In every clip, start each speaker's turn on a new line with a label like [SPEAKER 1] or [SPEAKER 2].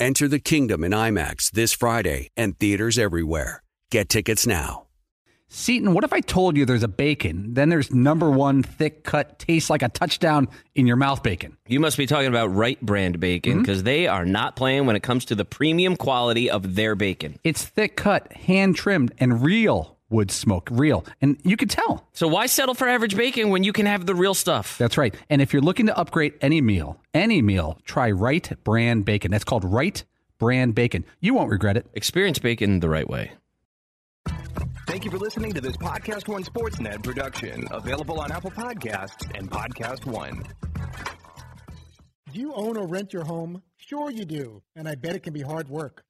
[SPEAKER 1] Enter the kingdom in IMAX this Friday and theaters everywhere. Get tickets now.
[SPEAKER 2] Seton, what if I told you there's a bacon, then there's number one thick cut, tastes like a touchdown in your mouth bacon?
[SPEAKER 3] You must be talking about Wright Brand bacon because mm-hmm. they are not playing when it comes to the premium quality of their bacon.
[SPEAKER 2] It's thick cut, hand trimmed, and real wood smoke, real. And you can tell.
[SPEAKER 3] So why settle for average bacon when you can have the real stuff?
[SPEAKER 2] That's right. And if you're looking to upgrade any meal, any meal, try Wright Brand Bacon. That's called Wright Brand Bacon. You won't regret it.
[SPEAKER 3] Experience bacon the right way.
[SPEAKER 4] Thank you for listening to this Podcast One Sportsnet production, available on Apple Podcasts and Podcast One.
[SPEAKER 5] Do you own or rent your home? Sure you do, and I bet it can be hard work.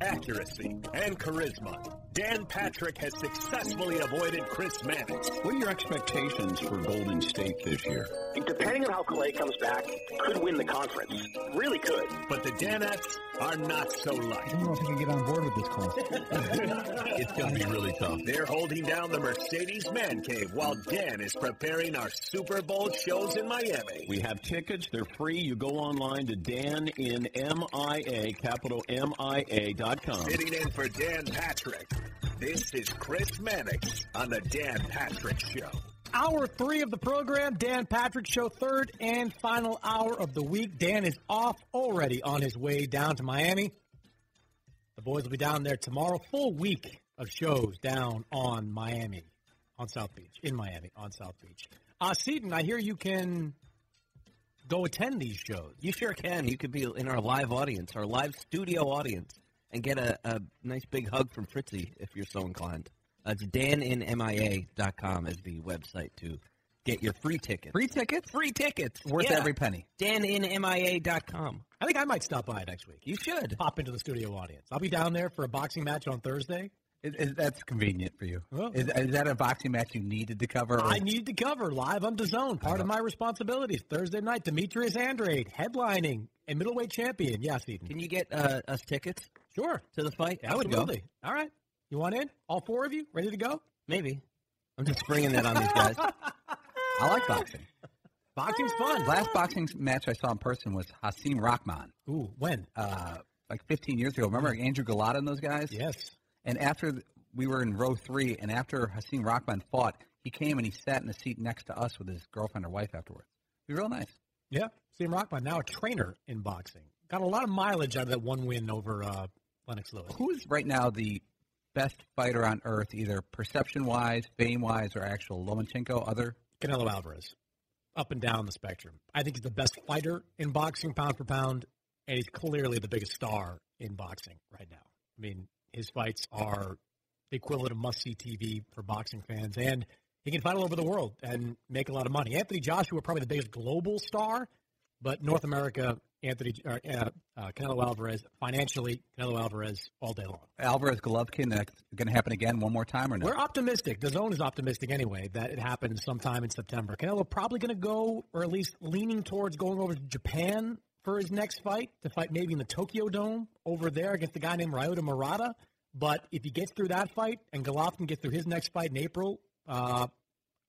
[SPEAKER 6] accuracy, and charisma, Dan Patrick has successfully avoided Chris Mannix.
[SPEAKER 7] What are your expectations for Golden State this year?
[SPEAKER 8] Depending on how Clay comes back, could win the conference. Really could.
[SPEAKER 6] But the Danettes are not so light.
[SPEAKER 9] I don't know if he can get on board with this call.
[SPEAKER 7] it's going to be really tough.
[SPEAKER 6] They're holding down the Mercedes Man Cave while Dan is preparing our Super Bowl shows in Miami.
[SPEAKER 7] We have tickets. They're free. You go online to Dan in M-I-A, capital M-I-A dot com.
[SPEAKER 6] Sitting in for Dan Patrick. This is Chris Mannix on the Dan Patrick Show.
[SPEAKER 5] Hour three of the program, Dan Patrick Show, third and final hour of the week. Dan is off already on his way down to Miami. The boys will be down there tomorrow. Full week of shows down on Miami, on South Beach, in Miami, on South Beach. Uh, Seton, I hear you can go attend these shows.
[SPEAKER 3] You sure can. You could be in our live audience, our live studio audience, and get a, a nice big hug from Fritzy if you're so inclined. Uh, it's daninmia.com is the website to get your free tickets.
[SPEAKER 2] Free tickets?
[SPEAKER 3] Free tickets.
[SPEAKER 2] Worth
[SPEAKER 3] yeah.
[SPEAKER 2] every penny.
[SPEAKER 3] daninmia.com.
[SPEAKER 5] I think I might stop by next week.
[SPEAKER 3] You should.
[SPEAKER 5] Pop into the studio audience. I'll be down there for a boxing match on Thursday.
[SPEAKER 2] Is, is, that's convenient for you. Well, is, is, that a boxing match you needed to cover?
[SPEAKER 5] Or? I needed to cover live on DAZN. Part of my responsibilities. Thursday night, Demetrius Andrade headlining a middleweight champion. Yes, Eden.
[SPEAKER 3] Can you get uh, us tickets?
[SPEAKER 5] Sure.
[SPEAKER 3] To the fight?
[SPEAKER 5] I would go. All right. You want in? All four of you? Ready to go?
[SPEAKER 3] Maybe. I'm just bringing that on these guys.
[SPEAKER 2] I like boxing.
[SPEAKER 5] Boxing's fun.
[SPEAKER 2] Last boxing match I saw in person was Hasim Rahman.
[SPEAKER 5] Ooh, when?
[SPEAKER 2] Uh, like 15 years ago. Remember Andrew Golota and those guys?
[SPEAKER 5] Yes.
[SPEAKER 2] And after we were in row three, and after Hasim Rahman fought, he came and he sat in the seat next to us with his girlfriend or wife afterwards. It was real nice.
[SPEAKER 5] Yeah, Hasim Rahman now a trainer in boxing. Got a lot of mileage out of that one win over uh, Lennox Lewis.
[SPEAKER 2] Who's right now the best fighter on earth, either perception wise, fame wise, or actual Lomachenko? Other
[SPEAKER 5] Canelo Alvarez, up and down the spectrum. I think he's the best fighter in boxing, pound for pound, and he's clearly the biggest star in boxing right now. I mean, his fights are the equivalent of must see TV for boxing fans, and he can fight all over the world and make a lot of money. Anthony Joshua, probably the biggest global star,
[SPEAKER 10] But North America, Anthony uh, uh, uh, Canelo Alvarez financially, Canelo Alvarez all day long.
[SPEAKER 2] Alvarez Golovkin, that's going to happen again one more time or no?
[SPEAKER 10] We're optimistic. DAZN is optimistic anyway that it happens sometime in September. Canelo probably going to go, or at least leaning towards going over to Japan for his next fight to fight maybe in the Tokyo Dome over there against a guy named Ryota Murata. But if he gets through that fight and Golovkin gets through his next fight in April, uh,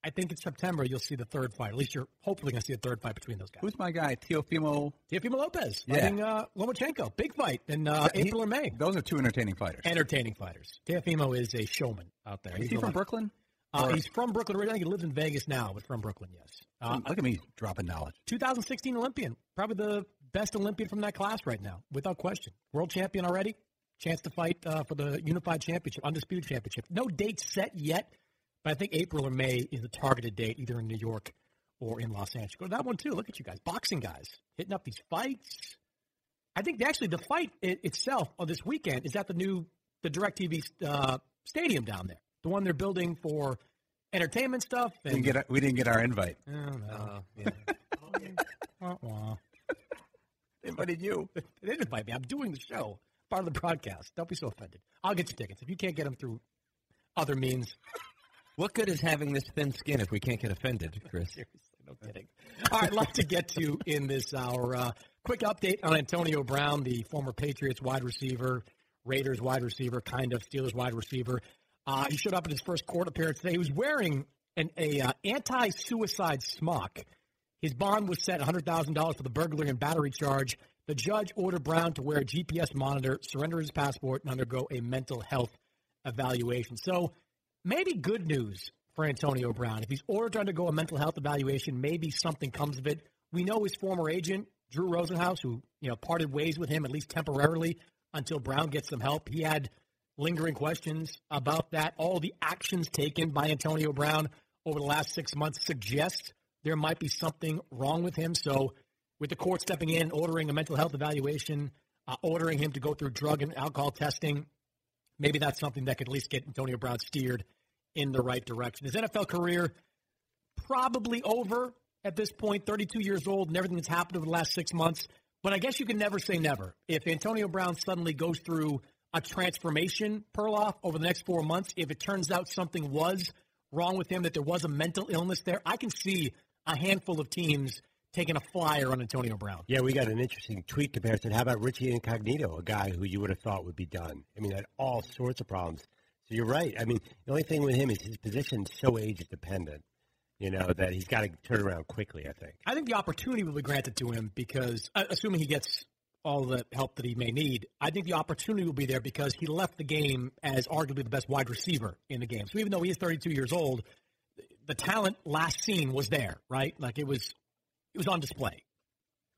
[SPEAKER 10] I think in September you'll see the third fight. At least you're hopefully going to see a third fight between those guys.
[SPEAKER 2] Who's my guy? Teofimo.
[SPEAKER 10] Teofimo Lopez
[SPEAKER 2] Yeah.
[SPEAKER 10] fighting uh, Lomachenko. Big fight in uh,
[SPEAKER 2] He-
[SPEAKER 10] April or May.
[SPEAKER 2] Those are two entertaining fighters.
[SPEAKER 10] Entertaining fighters. Teofimo is a showman out there.
[SPEAKER 2] Is he from Brooklyn?
[SPEAKER 10] Uh, he's from Brooklyn. originally. He lives in Vegas now, but from Brooklyn, yes. Uh,
[SPEAKER 2] Look at me dropping knowledge.
[SPEAKER 10] 2016 Olympian, probably the best Olympian from that class right now, without question. World champion already. Chance to fight uh, for the unified championship, undisputed championship. No date set yet, but I think April or May is the targeted date, either in New York or in Los Angeles. Go to that one too. Look at you guys, boxing guys, hitting up these fights. I think actually the fight i itself on this weekend is at the new the Directv uh, stadium down there, the one they're building for entertainment stuff.
[SPEAKER 2] We didn't get our, we didn't get our invite.
[SPEAKER 10] Oh, no.
[SPEAKER 3] yeah.
[SPEAKER 10] Wah, wah.
[SPEAKER 2] They invited you.
[SPEAKER 10] They didn't invite me. I'm doing the show, part of the broadcast. Don't be so offended. I'll get you tickets. If you can't get them through other means,
[SPEAKER 3] What good is having this thin skin if we can't get offended, Chris?
[SPEAKER 10] seriously, no kidding. All right, lot to get to in this hour. Uh, quick update on Antonio Brown, the former Patriots wide receiver, Raiders wide receiver, kind of Steelers wide receiver. Uh, he showed up in his first court appearance today. He was wearing an a uh, anti-suicide smock. His bond was set $100,000 for the burglary and battery charge. The judge ordered Brown to wear a GPS monitor, surrender his passport, and undergo a mental health evaluation. So maybe good news for Antonio Brown. If he's ordered to undergo a mental health evaluation, maybe something comes of it. We know his former agent, Drew Rosenhaus, who you know parted ways with him at least temporarily until Brown gets some help. He had lingering questions about that. All the actions taken by Antonio Brown over the last six months suggest there might be something wrong with him. So, with the court stepping in, ordering a mental health evaluation, uh, ordering him to go through drug and alcohol testing, maybe that's something that could at least get Antonio Brown steered in the right direction. His NFL career probably over at this point, 32 years old, and everything that's happened over the last six months. But I guess you can never say never. If Antonio Brown suddenly goes through a transformation, Perloff, over the next four months, if it turns out something was wrong with him, that there was a mental illness there, I can see a handful of teams taking a flyer on Antonio Brown.
[SPEAKER 11] Yeah, we got an interesting tweet comparison. How about Richie Incognito, a guy who you would have thought would be done? I mean, had all sorts of problems. So you're right. I mean, the only thing with him is his position's so age dependent, you know, that he's got to turn around quickly, I think.
[SPEAKER 10] I think the opportunity will be granted to him because, uh, assuming he gets all the help that he may need, I think the opportunity will be there because he left the game as arguably the best wide receiver in the game. So even though he is 32 years old, the talent last seen was there, right? Like it was, it was on display.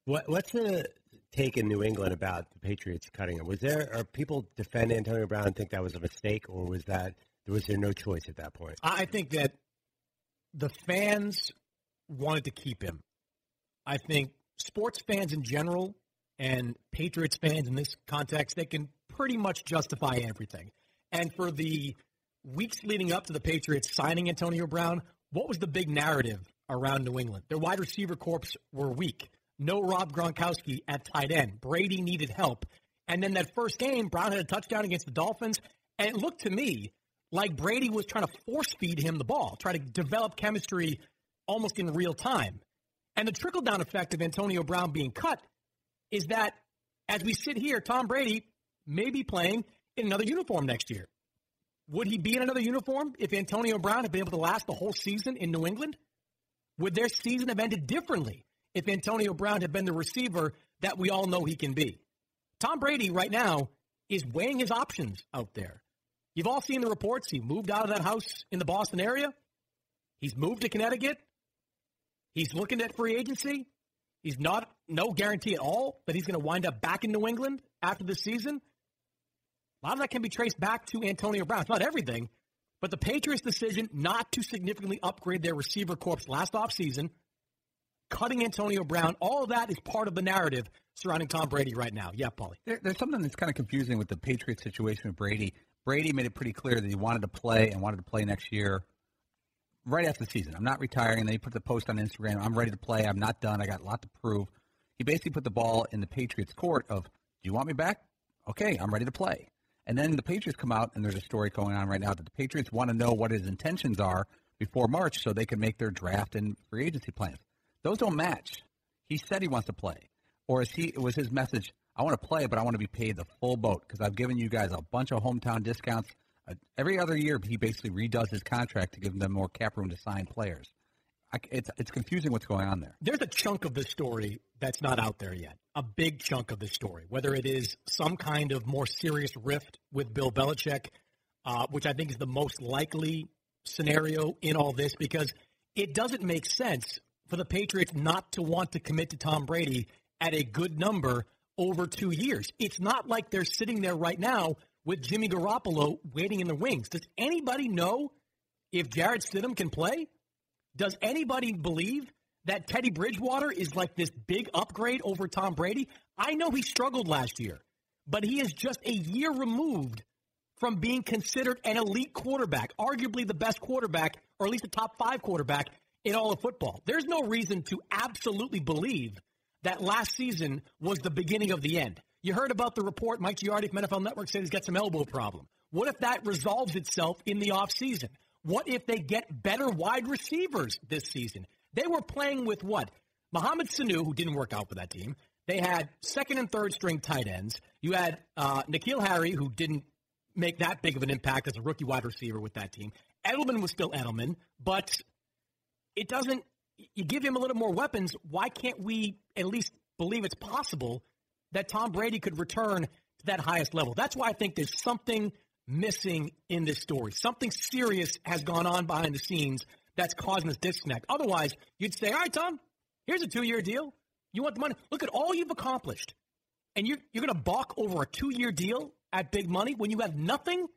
[SPEAKER 11] What, what's the take in New England about the Patriots cutting him? Was there, are people defend Antonio Brown and think that was a mistake, or was that, there was there no choice at that point?
[SPEAKER 10] I I think that the fans wanted to keep him. I think sports fans in general and Patriots fans in this context, they can pretty much justify everything. And for the weeks leading up to the Patriots signing Antonio Brown, what was the big narrative around New England? Their wide receiver corps were weak. No Rob Gronkowski at tight end. Brady needed help. And then that first game, Brown had a touchdown against the Dolphins. And it looked to me like Brady was trying to force feed him the ball, try to develop chemistry almost in real time. And the trickle down effect of Antonio Brown being cut is that as we sit here, Tom Brady may be playing in another uniform next year. Would he be in another uniform if Antonio Brown had been able to last the whole season in New England? Would their season have ended differently if Antonio Brown had been the receiver that we all know he can be? Tom Brady right now is weighing his options out there. You've all seen the reports. He moved out of that house in the Boston area. He's moved to Connecticut. He's looking at free agency. He's not no guarantee at all that he's going to wind up back in New England after the season. A lot of that can be traced back to Antonio Brown. It's not everything, but the Patriots' decision not to significantly upgrade their receiver corps last offseason, cutting Antonio Brown, all of that is part of the narrative surrounding Tom Brady right now. Yeah, Paulie.
[SPEAKER 2] There, there's something that's kind of confusing with the Patriots situation with Brady. Brady made it pretty clear that he wanted to play and wanted to play next year right after the season. I'm not retiring. And then he put the post on Instagram. I'm ready to play. I'm not done. I got a lot to prove. He basically put the ball in the Patriots' court of, "Do you want me back? Okay, I'm ready to play." And then the Patriots come out, and there's a story going on right now that the Patriots want to know what his intentions are before March so they can make their draft and free agency plans. Those don't match. He said he wants to play, or is he? It was his message? I want to play, but I want to be paid the full boat because I've given you guys a bunch of hometown discounts. Uh, every other year, he basically redoes his contract to give them more cap room to sign players. I, it's it's confusing what's going on there.
[SPEAKER 10] There's a chunk of the story that's not out there yet. A big chunk of the story, whether it is some kind of more serious rift with Bill Belichick, uh, which I think is the most likely scenario in all this, because it doesn't make sense for the Patriots not to want to commit to Tom Brady at a good number over two years. It's not like they're sitting there right now with Jimmy Garoppolo waiting in the wings. Does anybody know if Jarrett Stidham can play? Does anybody believe that Teddy Bridgewater is like this big upgrade over Tom Brady? I know he struggled last year, but he is just a year removed from being considered an elite quarterback, arguably the best quarterback, or at least a top five quarterback in all of football. There's no reason to absolutely believe that last season was the beginning of the end. You heard about the report Mike Giardi from NFL Network said he's got some elbow problem. What if that resolves itself in the offseason? What if they get better wide receivers this season? They were playing with what? Mohamed Sanu, who didn't work out for that team. They had second and third string tight ends. You had uh, N'Keal Harry, who didn't make that big of an impact as a rookie wide receiver with that team. Edelman was still Edelman, but it doesn't. You give him a little more weapons. Why can't we at least believe it's possible that Tom Brady could return to that highest level? That's why I think there's something missing in this story. Something serious has gone on behind the scenes that's causing this disconnect. Otherwise, you'd say, all right, Tom, here's a two year deal. You want the money? Look at all you've accomplished. And you're, you're going to balk over a two year deal at big money when you have nothing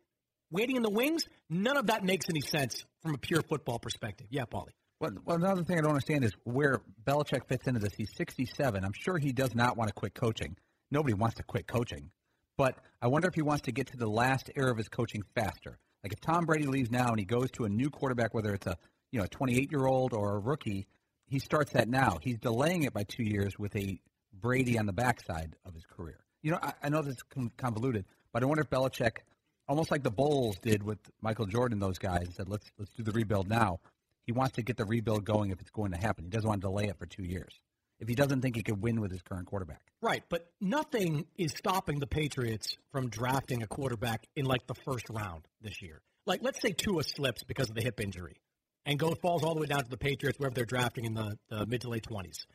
[SPEAKER 10] waiting in the wings? None of that makes any sense from a pure football perspective. Yeah, Paulie.
[SPEAKER 2] Well, well, another thing I don't understand is where Belichick fits into this. He's 67. I'm sure he does not want to quit coaching. Nobody wants to quit coaching. But I wonder if he wants to get to the last era of his coaching faster. Like if Tom Brady leaves now and he goes to a new quarterback, whether it's a you know a 28 year old or a rookie, he starts that now. He's delaying it by two years with a Brady on the backside of his career. You know, I, I know this is convoluted, but I wonder if Belichick, almost like the Bulls did with Michael Jordan, those guys said, "Let's let's do the rebuild now." He wants to get the rebuild going if it's going to happen. He doesn't want to delay it for two years if he doesn't think he could win with his current quarterback.
[SPEAKER 10] Right, but nothing is stopping the Patriots from drafting a quarterback in like the first round this year. Like, let's say Tua slips because of the hip injury and goes falls all the way down to the Patriots wherever they're drafting in the, the mid to late twenties.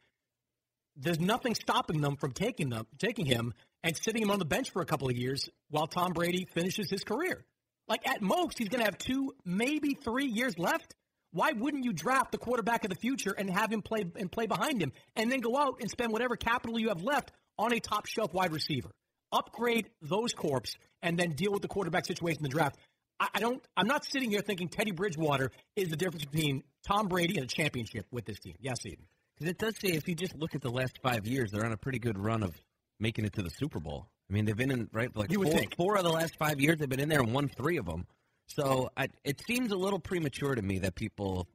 [SPEAKER 10] There's nothing stopping them from taking them, taking him and sitting him on the bench for a couple of years while Tom Brady finishes his career. Like at most, he's going to have two, maybe three years left. Why wouldn't you draft the quarterback of the future and have him play and play behind him, and then go out and spend whatever capital you have left on a top shelf wide receiver? Upgrade those corps and then deal with the quarterback situation in the draft. I, I don't. I'm not sitting here thinking Teddy Bridgewater is the difference between Tom Brady and a championship with this team. Yes, Eden.
[SPEAKER 3] Because it does say if you just look at the last five years, they're on a pretty good run of making it to the Super Bowl. I mean, they've been in right like
[SPEAKER 10] You would
[SPEAKER 3] four,
[SPEAKER 10] think.
[SPEAKER 3] four of the last five years they've been in there and won three of them. So I, it seems a little premature to me that people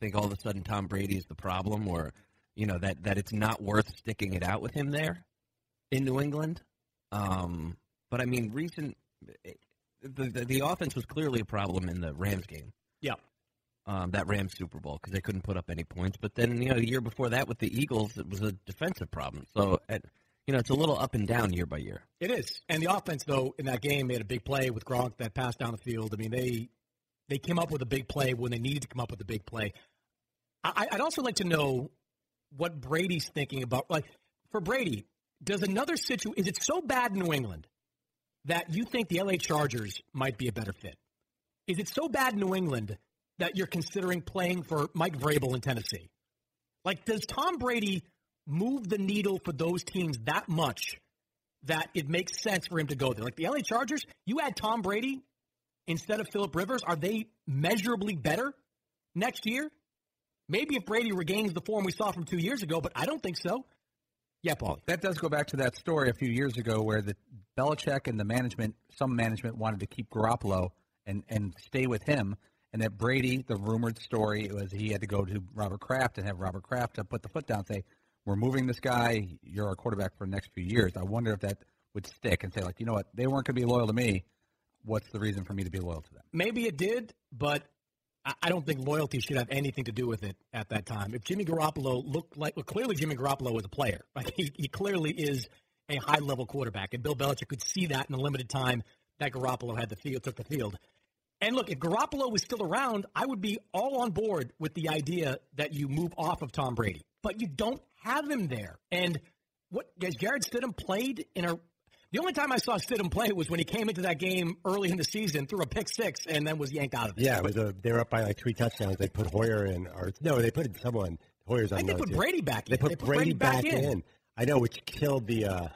[SPEAKER 3] think all of a sudden Tom Brady is the problem, or you know that that it's not worth sticking it out with him there in New England. Um, but I mean, recent the, the the offense was clearly a problem in the Rams game.
[SPEAKER 10] Yeah.
[SPEAKER 3] Um, that Rams Super Bowl because they couldn't put up any points. But then you know the year before that with the Eagles, it was a defensive problem. So at, you know it's a little up and down year by year.
[SPEAKER 10] It is. And the offense, though, in that game made a big play with Gronk that passed down the field. I mean, they they came up with a big play when they needed to come up with a big play. I, I'd also like to know what Brady's thinking about. Like for Brady, does another situation is it so bad in New England that you think the LA Chargers might be a better fit? Is it so bad in New England that you're considering playing for Mike Vrabel in Tennessee? Like, does Tom Brady move the needle for those teams that much that it makes sense for him to go there? Like the LA Chargers, you add Tom Brady instead of Philip Rivers, are they measurably better next year? Maybe if Brady regains the form we saw from two years ago, but I don't think so. Yeah, Paul.
[SPEAKER 2] That does go back to that story a few years ago where the Belichick and the management, some management wanted to keep Garoppolo and, and stay with him, and that Brady, the rumored story was he had to go to Robert Kraft and have Robert Kraft put the foot down and say, we're moving this guy. You're our quarterback for the next few years. I wonder if that would stick and say like, you know what, they weren't going to be loyal to me. What's the reason for me to be loyal to them?
[SPEAKER 10] Maybe it did, but I- don't think loyalty should have anything to do with it at that time. If Jimmy Garoppolo looked like, well, clearly Jimmy Garoppolo was a player. Like he, he clearly is a high level quarterback, and Bill Belichick could see that in the limited time that Garoppolo had the field, took the field. And look, if Garoppolo was still around, I would be all on board with the idea that you move off of Tom Brady. But you don't have him there. And what has Jarrett Stidham played in a the only time I saw Stidham play was when he came into that game early in the season, threw a pick six, and then was yanked out of it.
[SPEAKER 11] Yeah, it was a, they were up by like three touchdowns. They put Hoyer in, or no, they put someone. Hoyer's on.
[SPEAKER 10] I think they put
[SPEAKER 11] team.
[SPEAKER 10] Brady back in.
[SPEAKER 11] They put,
[SPEAKER 10] They put
[SPEAKER 11] Brady,
[SPEAKER 10] Brady back
[SPEAKER 11] back,
[SPEAKER 10] in.
[SPEAKER 11] in. I know, which killed the. uh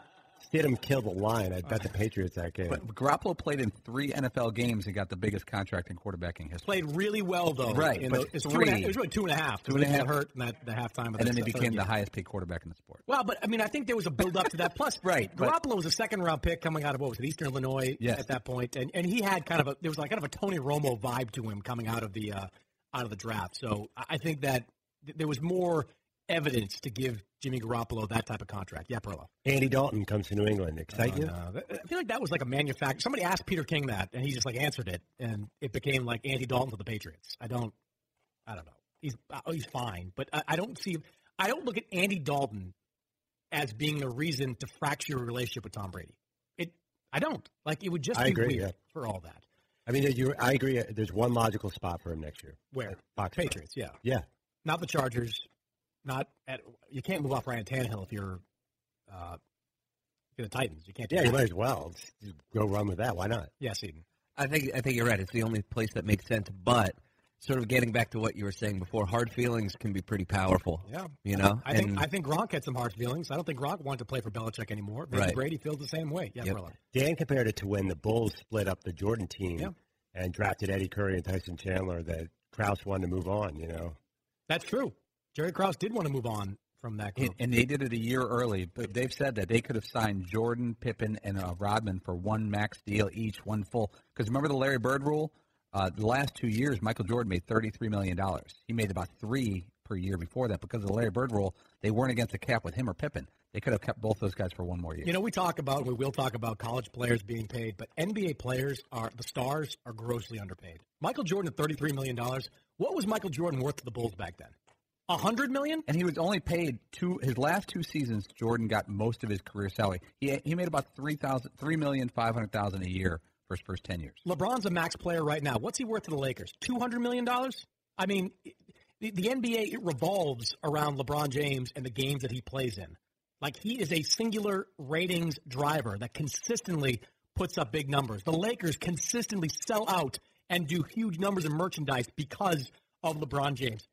[SPEAKER 11] Stidham kill the line. I bet the Patriots that game.
[SPEAKER 2] But Garoppolo played in three NFL games and got the biggest contract in quarterbacking history.
[SPEAKER 10] Played really well though.
[SPEAKER 2] Right,
[SPEAKER 10] in
[SPEAKER 2] but
[SPEAKER 10] the, it's two and a half-
[SPEAKER 2] three-
[SPEAKER 10] it was really two and a half.
[SPEAKER 2] Two and a half.
[SPEAKER 10] hurt in that the halftime. Of
[SPEAKER 2] and then
[SPEAKER 10] the
[SPEAKER 2] he became the highest paid quarterback in the sport.
[SPEAKER 10] Well, but I mean, I think there was a build up to that. Plus,
[SPEAKER 2] Right, but-
[SPEAKER 10] Garoppolo was a second round pick coming out of what was it, Eastern Illinois
[SPEAKER 2] Yes.
[SPEAKER 10] at that point, and and he had kind of a there was like kind of a Tony Romo vibe to him coming out of the uh, out of the draft. So I I think that th- there was more evidence to give Jimmy Garoppolo that type of contract. Yeah, Perlo.
[SPEAKER 11] Andy Dalton comes to New England. Excite you?
[SPEAKER 10] Uh, I feel like that was like a manufacturer. Somebody asked Peter King that, and he just like answered it, and it became like Andy Dalton to the Patriots. I don't, I don't know. He's oh, he's fine, but I, I don't see. I don't look at Andy Dalton as being the reason to fracture your relationship with Tom Brady. It, I don't like. It would just
[SPEAKER 11] I
[SPEAKER 10] be
[SPEAKER 11] agree,
[SPEAKER 10] weird
[SPEAKER 11] yeah.
[SPEAKER 10] for all that.
[SPEAKER 11] I mean, you, I agree. There's one logical spot for him next year.
[SPEAKER 10] Where
[SPEAKER 11] Fox
[SPEAKER 10] Patriots, yeah,
[SPEAKER 11] Yeah.
[SPEAKER 10] not the Chargers, not at. You can't move off Ryan Tannehill if you're, uh, if you're the Titans. You can't. Do
[SPEAKER 11] Yeah,
[SPEAKER 10] that.
[SPEAKER 11] you might as well Just go run with that. Why not?
[SPEAKER 10] Yes, Eden.
[SPEAKER 3] I think I think you're right. It's the only place that makes sense. But sort of getting back to what you were saying before, hard feelings can be pretty powerful.
[SPEAKER 10] Yeah,
[SPEAKER 3] you know.
[SPEAKER 10] I think
[SPEAKER 3] And-
[SPEAKER 10] I think Gronk had some hard feelings. I don't think Gronk wanted to play for Belichick anymore. Maybe
[SPEAKER 3] Right.
[SPEAKER 10] Brady feels the same way. Yeah,
[SPEAKER 3] Yep.
[SPEAKER 11] Dan compared it to when the Bulls split up the Jordan team
[SPEAKER 10] Yeah.
[SPEAKER 11] and drafted Eddie Curry and Tyson Chandler. That Krause wanted to move on. You know.
[SPEAKER 10] That's true. Jerry Krause did want to move on from that group.
[SPEAKER 2] And, and they did it a year early, but they've said that they could have signed Jordan, Pippen, and uh, Rodman for one max deal each, one full. Because remember the Larry Bird rule? Uh, the last two years, Michael Jordan made $33 million. He made about three per year before that because of the Larry Bird rule. They weren't against the cap with him or Pippen. They could have kept both those guys for one more year.
[SPEAKER 10] You know, we talk about we will talk about college players being paid, but NBA players are the stars are grossly underpaid. Michael Jordan at thirty three million dollars. What was Michael Jordan worth to the Bulls back then? A hundred million?
[SPEAKER 2] And he was only paid two. His last two seasons, Jordan got most of his career salary. He he made about three thousand, three million five hundred thousand a year for his first ten years.
[SPEAKER 10] LeBron's a max player right now. What's he worth to the Lakers? Two hundred million dollars? I mean, the, the NBA it revolves around LeBron James and the games that he plays in. Like he is a singular ratings driver that consistently puts up big numbers. The Lakers consistently sell out and do huge numbers of merchandise because of LeBron James.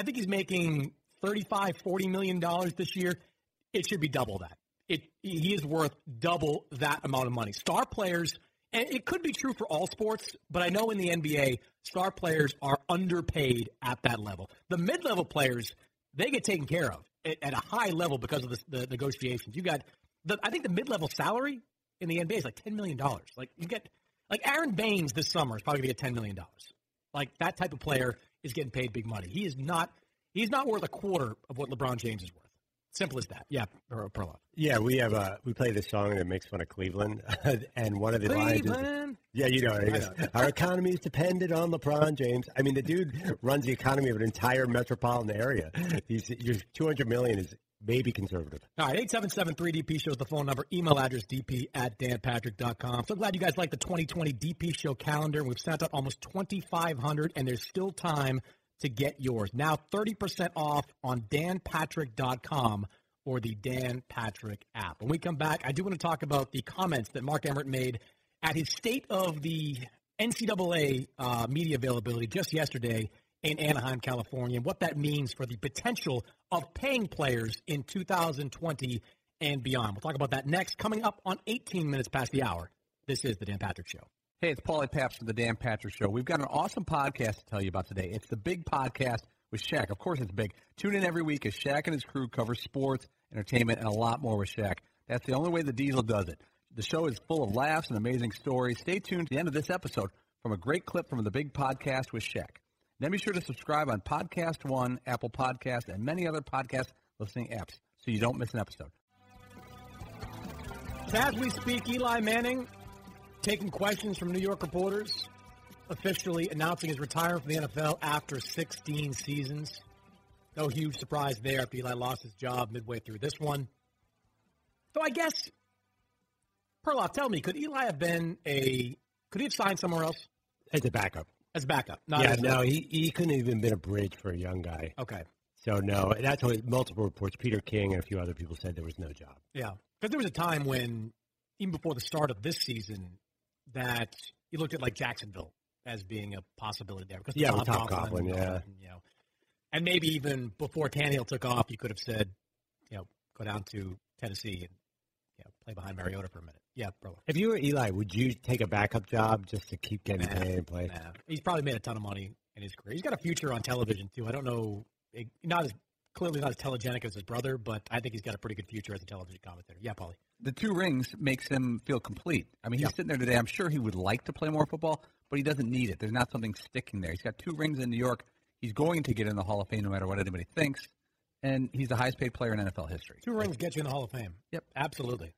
[SPEAKER 10] I think he's making 35, 40 million dollars this year. It should be double that. It he is worth double that amount of money. Star players, and it could be true for all sports, but I know in the NBA, star players are underpaid at that level. The mid-level players, they get taken care of at, at a high level because of the, the negotiations. You got the I think the mid-level salary in the NBA is like ten million dollars. Like you get like Aron Baynes this summer is probably gonna get ten million dollars. Like that type of player is getting paid big money. He is not he's not worth a quarter of what LeBron James is worth. Simple as that. Yeah, Per- Perla.
[SPEAKER 11] Yeah, we have uh we play this song that makes fun of Cleveland, and one of the lines is,
[SPEAKER 10] Cleveland.
[SPEAKER 11] yeah, you know. Goes, our economy is dependent on LeBron James. I mean, the dude runs the economy of an entire metropolitan area. He's your two hundred million is maybe conservative.
[SPEAKER 10] All right, 877-3DP shows the phone number. Email address dp at danpatrick.com. So glad you guys like the 2020 DP show calendar. We've sent out almost 2,500, and there's still time to get yours. Now 30% off on danpatrick.com or the Dan Patrick app. When we come back, I do want to talk about the comments that Mark Emmert made at his state of the NCAA uh, media availability just yesterday in Anaheim, California, and what that means for the potential of paying players in 2020 and beyond. We'll talk about that next, coming up on 18 minutes past the hour. This is the Dan Patrick Show.
[SPEAKER 2] Hey, it's Paulie Pabst from the Dan Patrick Show. We've got an awesome podcast to tell you about today. It's the big podcast with Shaq. Of course, it's big. Tune in every week as Shaq and his crew cover sports, entertainment, and a lot more with Shaq. That's the only way the Diesel does it. The show is full of laughs and amazing stories. Stay tuned to the end of this episode from a great clip from the big podcast with Shaq. Then be sure to subscribe on Podcast One, Apple Podcast, and many other podcast listening apps. so you don't miss an episode.
[SPEAKER 10] As we speak, Eli Manning taking questions from New York reporters, officially announcing his retirement from the NFL after 16 seasons. No huge surprise there if Eli lost his job midway through this one. So I guess, Perloff, tell me, could Eli have been a, could he have signed somewhere else?
[SPEAKER 11] As a backup.
[SPEAKER 10] As backup. Not
[SPEAKER 11] yeah,
[SPEAKER 10] as
[SPEAKER 11] no, he, he couldn't have even been a bridge for a young guy.
[SPEAKER 10] Okay.
[SPEAKER 11] So, no, that's what multiple reports, Peter King and a few other people said there was no job.
[SPEAKER 10] Yeah. Because there was a time when, even before the start of this season, that you looked at like Jacksonville as being a possibility there. Because
[SPEAKER 11] Yeah,
[SPEAKER 10] Tom
[SPEAKER 11] with Tom
[SPEAKER 10] Coughlin,
[SPEAKER 11] yeah.
[SPEAKER 10] and, you know, and maybe even before Tannehill took off, you could have said, you know, go down to Tennessee and you know, play behind Mariota for a minute. Yeah, bro.
[SPEAKER 11] If you were Eli, would you take a backup job just to keep getting
[SPEAKER 10] Nah,
[SPEAKER 11] paid and play?
[SPEAKER 10] Nah. He's probably made a ton of money in his career. He's got a future on television too. I don't know, not as clearly not as telegenic as his brother, but I think he's got a pretty good future as a television commentator. Yeah, Paulie.
[SPEAKER 2] The two rings makes him feel complete. I mean, he's sitting there today. I'm sure he would like to play more football, but he doesn't need it. There's not something sticking there. He's got two rings in New York. He's going to get in the Hall of Fame no matter what anybody thinks, and he's the highest paid player in NFL history.
[SPEAKER 10] Two rings get you in the Hall of Fame.
[SPEAKER 2] Yep,
[SPEAKER 10] absolutely.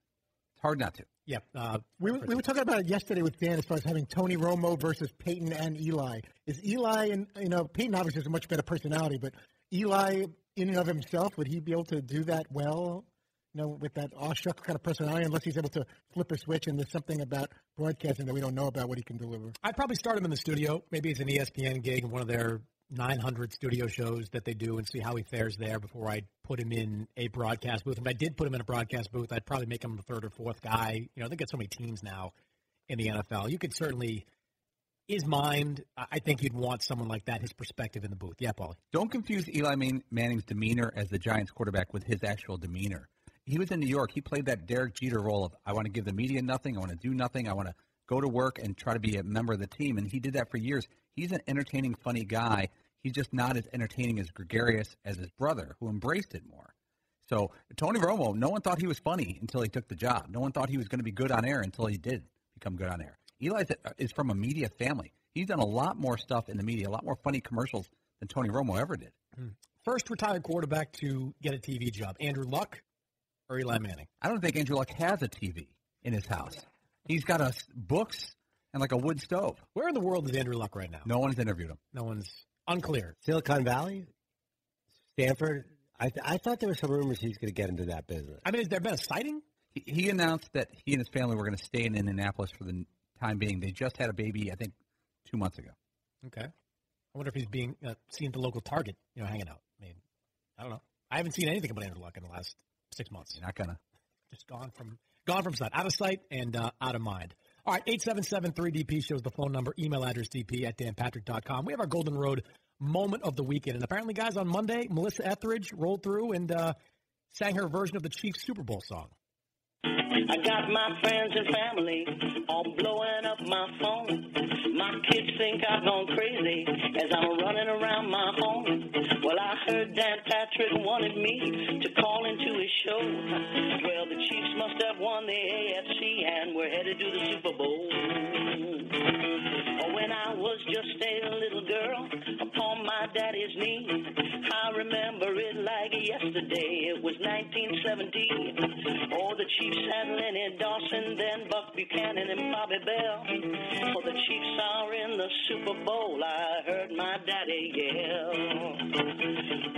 [SPEAKER 2] It's hard not to.
[SPEAKER 10] Yep. Uh,
[SPEAKER 5] We, were- we were talking about it yesterday with Dan as far as having Tony Romo versus Peyton and Eli. Is Eli and you know Peyton obviously has a much better personality, but Eli in and of himself would he be able to do that well? You know, with that aw shucks kind of personality, unless he's able to flip a switch and there's something about broadcasting that we don't know about what he can deliver.
[SPEAKER 10] I'd probably start him in the studio. Maybe it's an ESPN gig in one of their 900 studio shows that they do and see how he fares there before I put him in a broadcast booth. If I did put him in a broadcast booth, I'd probably make him the third or fourth guy. You know, they got so many teams now in the NFL. You could certainly, his mind, I think you'd want someone like that, his perspective in the booth. Yeah, Paulie.
[SPEAKER 2] Don't confuse Eli Man- Manning's demeanor as the Giants quarterback with his actual demeanor. He was in New York. He played that Derek Jeter role of I want to give the media nothing, I want to do nothing, I want to go to work and try to be a member of the team. And he did that for years. He's an entertaining, funny guy. He's just not as entertaining as gregarious as his brother, who embraced it more. So Tony Romo, no one thought he was funny until he took the job. No one thought he was going to be good on air until he did become good on air. Eli is from a media family. He's done a lot more stuff in the media, a lot more funny commercials than Tony Romo ever did. Hmm.
[SPEAKER 10] First retired quarterback to get a TV job, Andrew Luck or Eli Manning?
[SPEAKER 2] I don't think Andrew Luck has a TV in his house. He's got a books and like a wood stove.
[SPEAKER 10] Where in the world is Andrew Luck right now?
[SPEAKER 2] No one's interviewed him.
[SPEAKER 10] No one's unclear.
[SPEAKER 11] Silicon Valley, Stanford. I, th- I thought there were some rumors he's going to get into that business.
[SPEAKER 10] I mean, has there been a sighting?
[SPEAKER 2] He, he announced that he and his family were going to stay in Indianapolis for the time being. They just had a baby, I think, two months ago.
[SPEAKER 10] Okay. I wonder if he's being uh, seen at the local Target, you know, hanging out. I mean, I don't know. I haven't seen anything about Andrew Luck in the last six months.
[SPEAKER 2] You're not gonna.
[SPEAKER 10] Just gone from gone from sight, out of sight and uh, out of mind. All right, 877-3DP shows the phone number, email address dp at danpatrick.com. We have our Golden Road moment of the weekend. And apparently, guys, on Monday, Melissa Etheridge rolled through and uh, sang her version of the Chiefs Super Bowl song.
[SPEAKER 12] I got my friends and family all blowing up my phone. My kids think I've gone crazy as I'm running around my home. Well, I heard Dan Patrick wanted me to call into his show. Well, the Chiefs must have won the AFC and we're headed to the Super Bowl. When I was just a little girl upon my daddy's knee, I remember it like yesterday. It was 1970. Oh, the Chiefs had Lenny Dawson, then Buck Buchanan and Bobby Bell. Oh, the Chiefs are in the Super Bowl. I heard my daddy yell.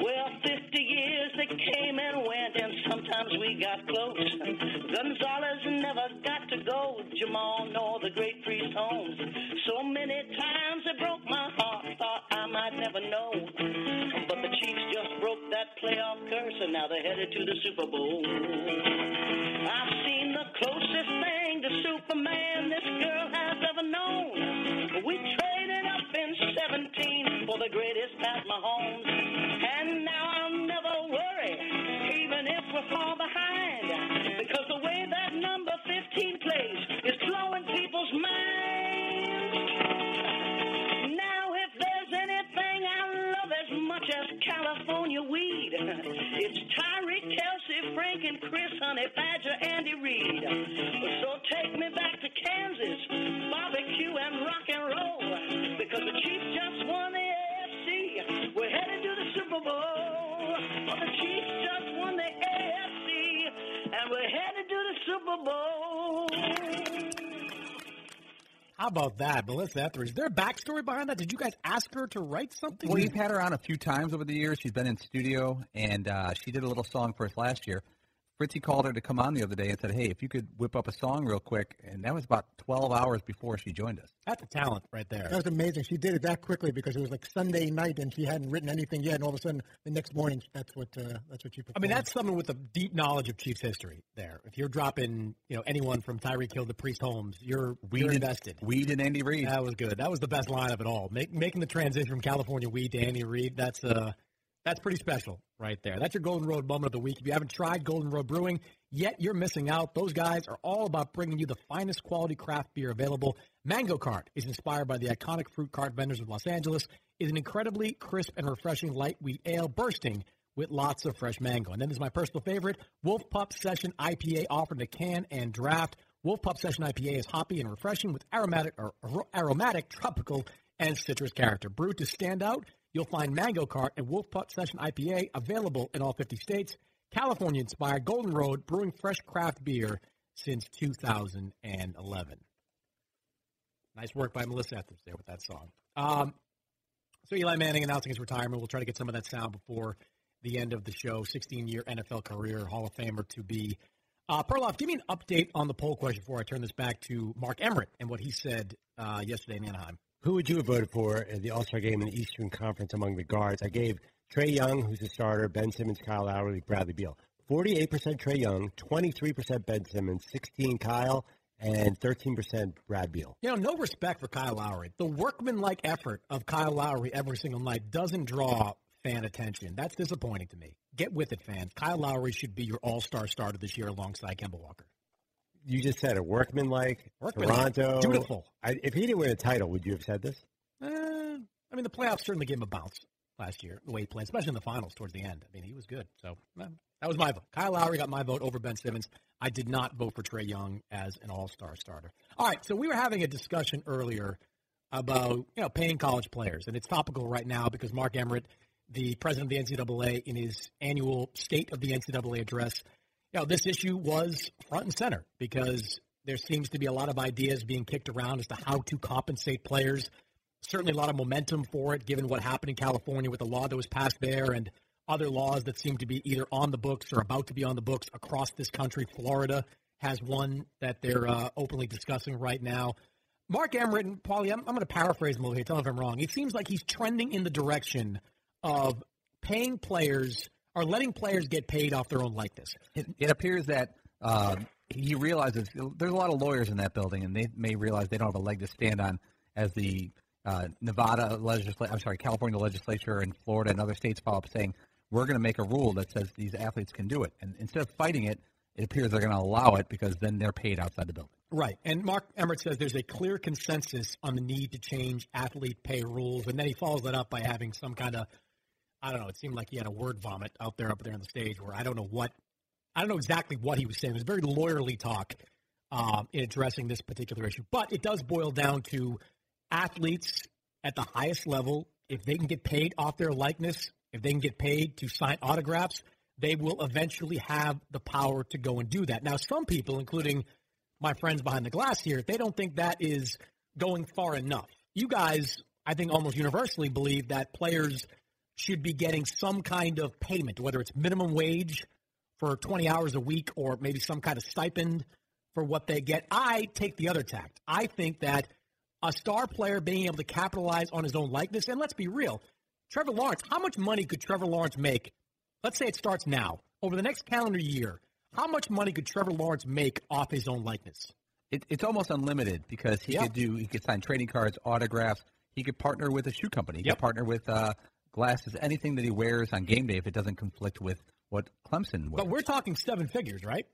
[SPEAKER 12] Well, 50 years they came and sometimes we got close. Gonzalez never got to go. Jamal nor the great Priest Holmes. So many times they broke my heart. Thought I might never know. But the Chiefs just broke that playoff curse, and now they're headed to the Super Bowl. I've seen the closest thing to Superman this girl has ever known. We traded up 17 for the greatest Pat Mahomes. And now I'll never worry, even if we're far behind. Because the way that number 15 plays is blowing people's minds. California weed, it's Tyreek Kelce, Frank and Chris, Honey Badger, Andy Reid. So take me back to Kansas, barbecue and rock and roll, because the Chiefs just won the AFC. We're headed to the Super Bowl. Oh, the Chiefs just won the AFC. and we're headed to the Super Bowl.
[SPEAKER 10] How about that, Melissa Etheridge? Is there a backstory behind that? Did you guys ask her to write something?
[SPEAKER 2] Well, we've had her on a few times over the years. She's been in studio, and uh, she did a little song for us last year. Fritzy called her to come on the other day and said, "Hey, if you could whip up a song real quick," and that was about 12 hours before she joined us.
[SPEAKER 10] That's a talent right there.
[SPEAKER 5] That was amazing. She did it that quickly because it was like Sunday night and she hadn't written anything yet, and all of a sudden the next morning that's what uh, that's what she.
[SPEAKER 10] I mean, that's someone with a deep knowledge of Chiefs history. There, if you're dropping, you know, anyone from Tyreek Hill to Priest Holmes, you're
[SPEAKER 2] Weed
[SPEAKER 10] you're
[SPEAKER 2] and-
[SPEAKER 10] invested.
[SPEAKER 2] Weed and Andy Reid.
[SPEAKER 10] That was good. That was the best line of it all. Make, making the transition from California weed to Andy Reid. That's uh, that's pretty special right there. That's your Golden Road moment of the week. If you haven't tried Golden Road Brewing yet, you're missing out. Those guys are all about bringing you the finest quality craft beer available. Mango Cart is inspired by the iconic fruit cart vendors of Los Angeles. Is an incredibly crisp and refreshing light wheat ale bursting with lots of fresh mango. And then there's my personal favorite, Wolf Pup Session IPA offered in can and draft. Wolf Pup Session IPA is hoppy and refreshing with aromatic or aromatic, tropical, and citrus character. Brewed to stand out, you'll find Mango Cart and Wolf Pup Session IPA available in all 50 states. California inspired Golden Road brewing fresh craft beer since 2011. Nice work by Melissa Etheridge there with that song. Um, so Eli Manning announcing his retirement. We'll try to get some of that sound before the end of the show. 16-year NFL career, Hall of Famer to be. Uh, Perloff, give me an update on the poll question before I turn this back to Mark Emmert and what he said uh, yesterday in Anaheim.
[SPEAKER 11] Who would you have voted for in the All Star game in the Eastern Conference among the guards? I gave Trae Young, who's a starter, Ben Simmons, Kyle Lowry, Bradley Beal. 48% Trae Young, 23% Ben Simmons, 16 Kyle, and 13% Brad Beal.
[SPEAKER 10] You know, no respect for Kyle Lowry. The workman-like effort of Kyle Lowry every single night doesn't draw fan attention. That's disappointing to me. Get with it, fans. Kyle Lowry should be your all-star starter this year alongside Kemba Walker.
[SPEAKER 11] You just said it, workmanlike,
[SPEAKER 10] Workmanlike.
[SPEAKER 11] Toronto.
[SPEAKER 10] Dutiful.
[SPEAKER 11] I, if he didn't win a title, would you have said this?
[SPEAKER 10] Eh, I mean, the playoffs certainly gave him a bounce last year, the way he played, especially in the finals towards the end. I mean, he was good. So that was my vote. Kyle Lowry got my vote over Ben Simmons. I did not vote for Trae Young as an all-star starter. All right, so we were having a discussion earlier about you know paying college players, and it's topical right now because Mark Emmert, the president of the NCAA, in his annual State of the NCAA address, you know this issue was front and center because there seems to be a lot of ideas being kicked around as to how to compensate players. Certainly, a lot of momentum for it, given what happened in California with the law that was passed there and other laws that seem to be either on the books or about to be on the books across this country. Florida has one that they're uh, openly discussing right now. Mark Emmert and Paulie, I'm, I'm going to paraphrase him little here. Tell me if I'm wrong. It seems like he's trending in the direction of paying players or letting players get paid off their own likeness.
[SPEAKER 2] It, it appears that uh, he realizes there's a lot of lawyers in that building, and they may realize they don't have a leg to stand on as the uh, Nevada legislature, I'm sorry, California legislature and Florida and other states follow up saying we're going to make a rule that says these athletes can do it, and instead of fighting it, it appears they're going to allow it because then they're paid outside the building.
[SPEAKER 10] Right. And Mark Emmert says there's a clear consensus on the need to change athlete pay rules. And then he follows that up by having some kind of, I don't know, it seemed like he had a word vomit out there, up there on the stage where I don't know what, I don't know exactly what he was saying. It was very lawyerly talk um, in addressing this particular issue. But it does boil down to athletes at the highest level, if they can get paid off their likeness, if they can get paid to sign autographs, they will eventually have the power to go and do that. Now, some people, including my friends behind the glass here, they don't think that is going far enough. You guys, I think, almost universally believe that players should be getting some kind of payment, whether it's minimum wage for 20 hours a week or maybe some kind of stipend for what they get. I take the other tact. I think that a star player being able to capitalize on his own likeness, and let's be real, Trevor Lawrence, how much money could Trevor Lawrence make? Let's say it starts now. Over the next calendar year, how much money could Trevor Lawrence make off his own likeness?
[SPEAKER 2] It, it's almost unlimited because he
[SPEAKER 10] Yeah.
[SPEAKER 2] could do he could sign trading cards, autographs. He could partner with a shoe company. He
[SPEAKER 10] Yep.
[SPEAKER 2] could partner with uh, glasses, anything that he wears on game day if it doesn't conflict with what Clemson wears.
[SPEAKER 10] But we're talking seven figures, right?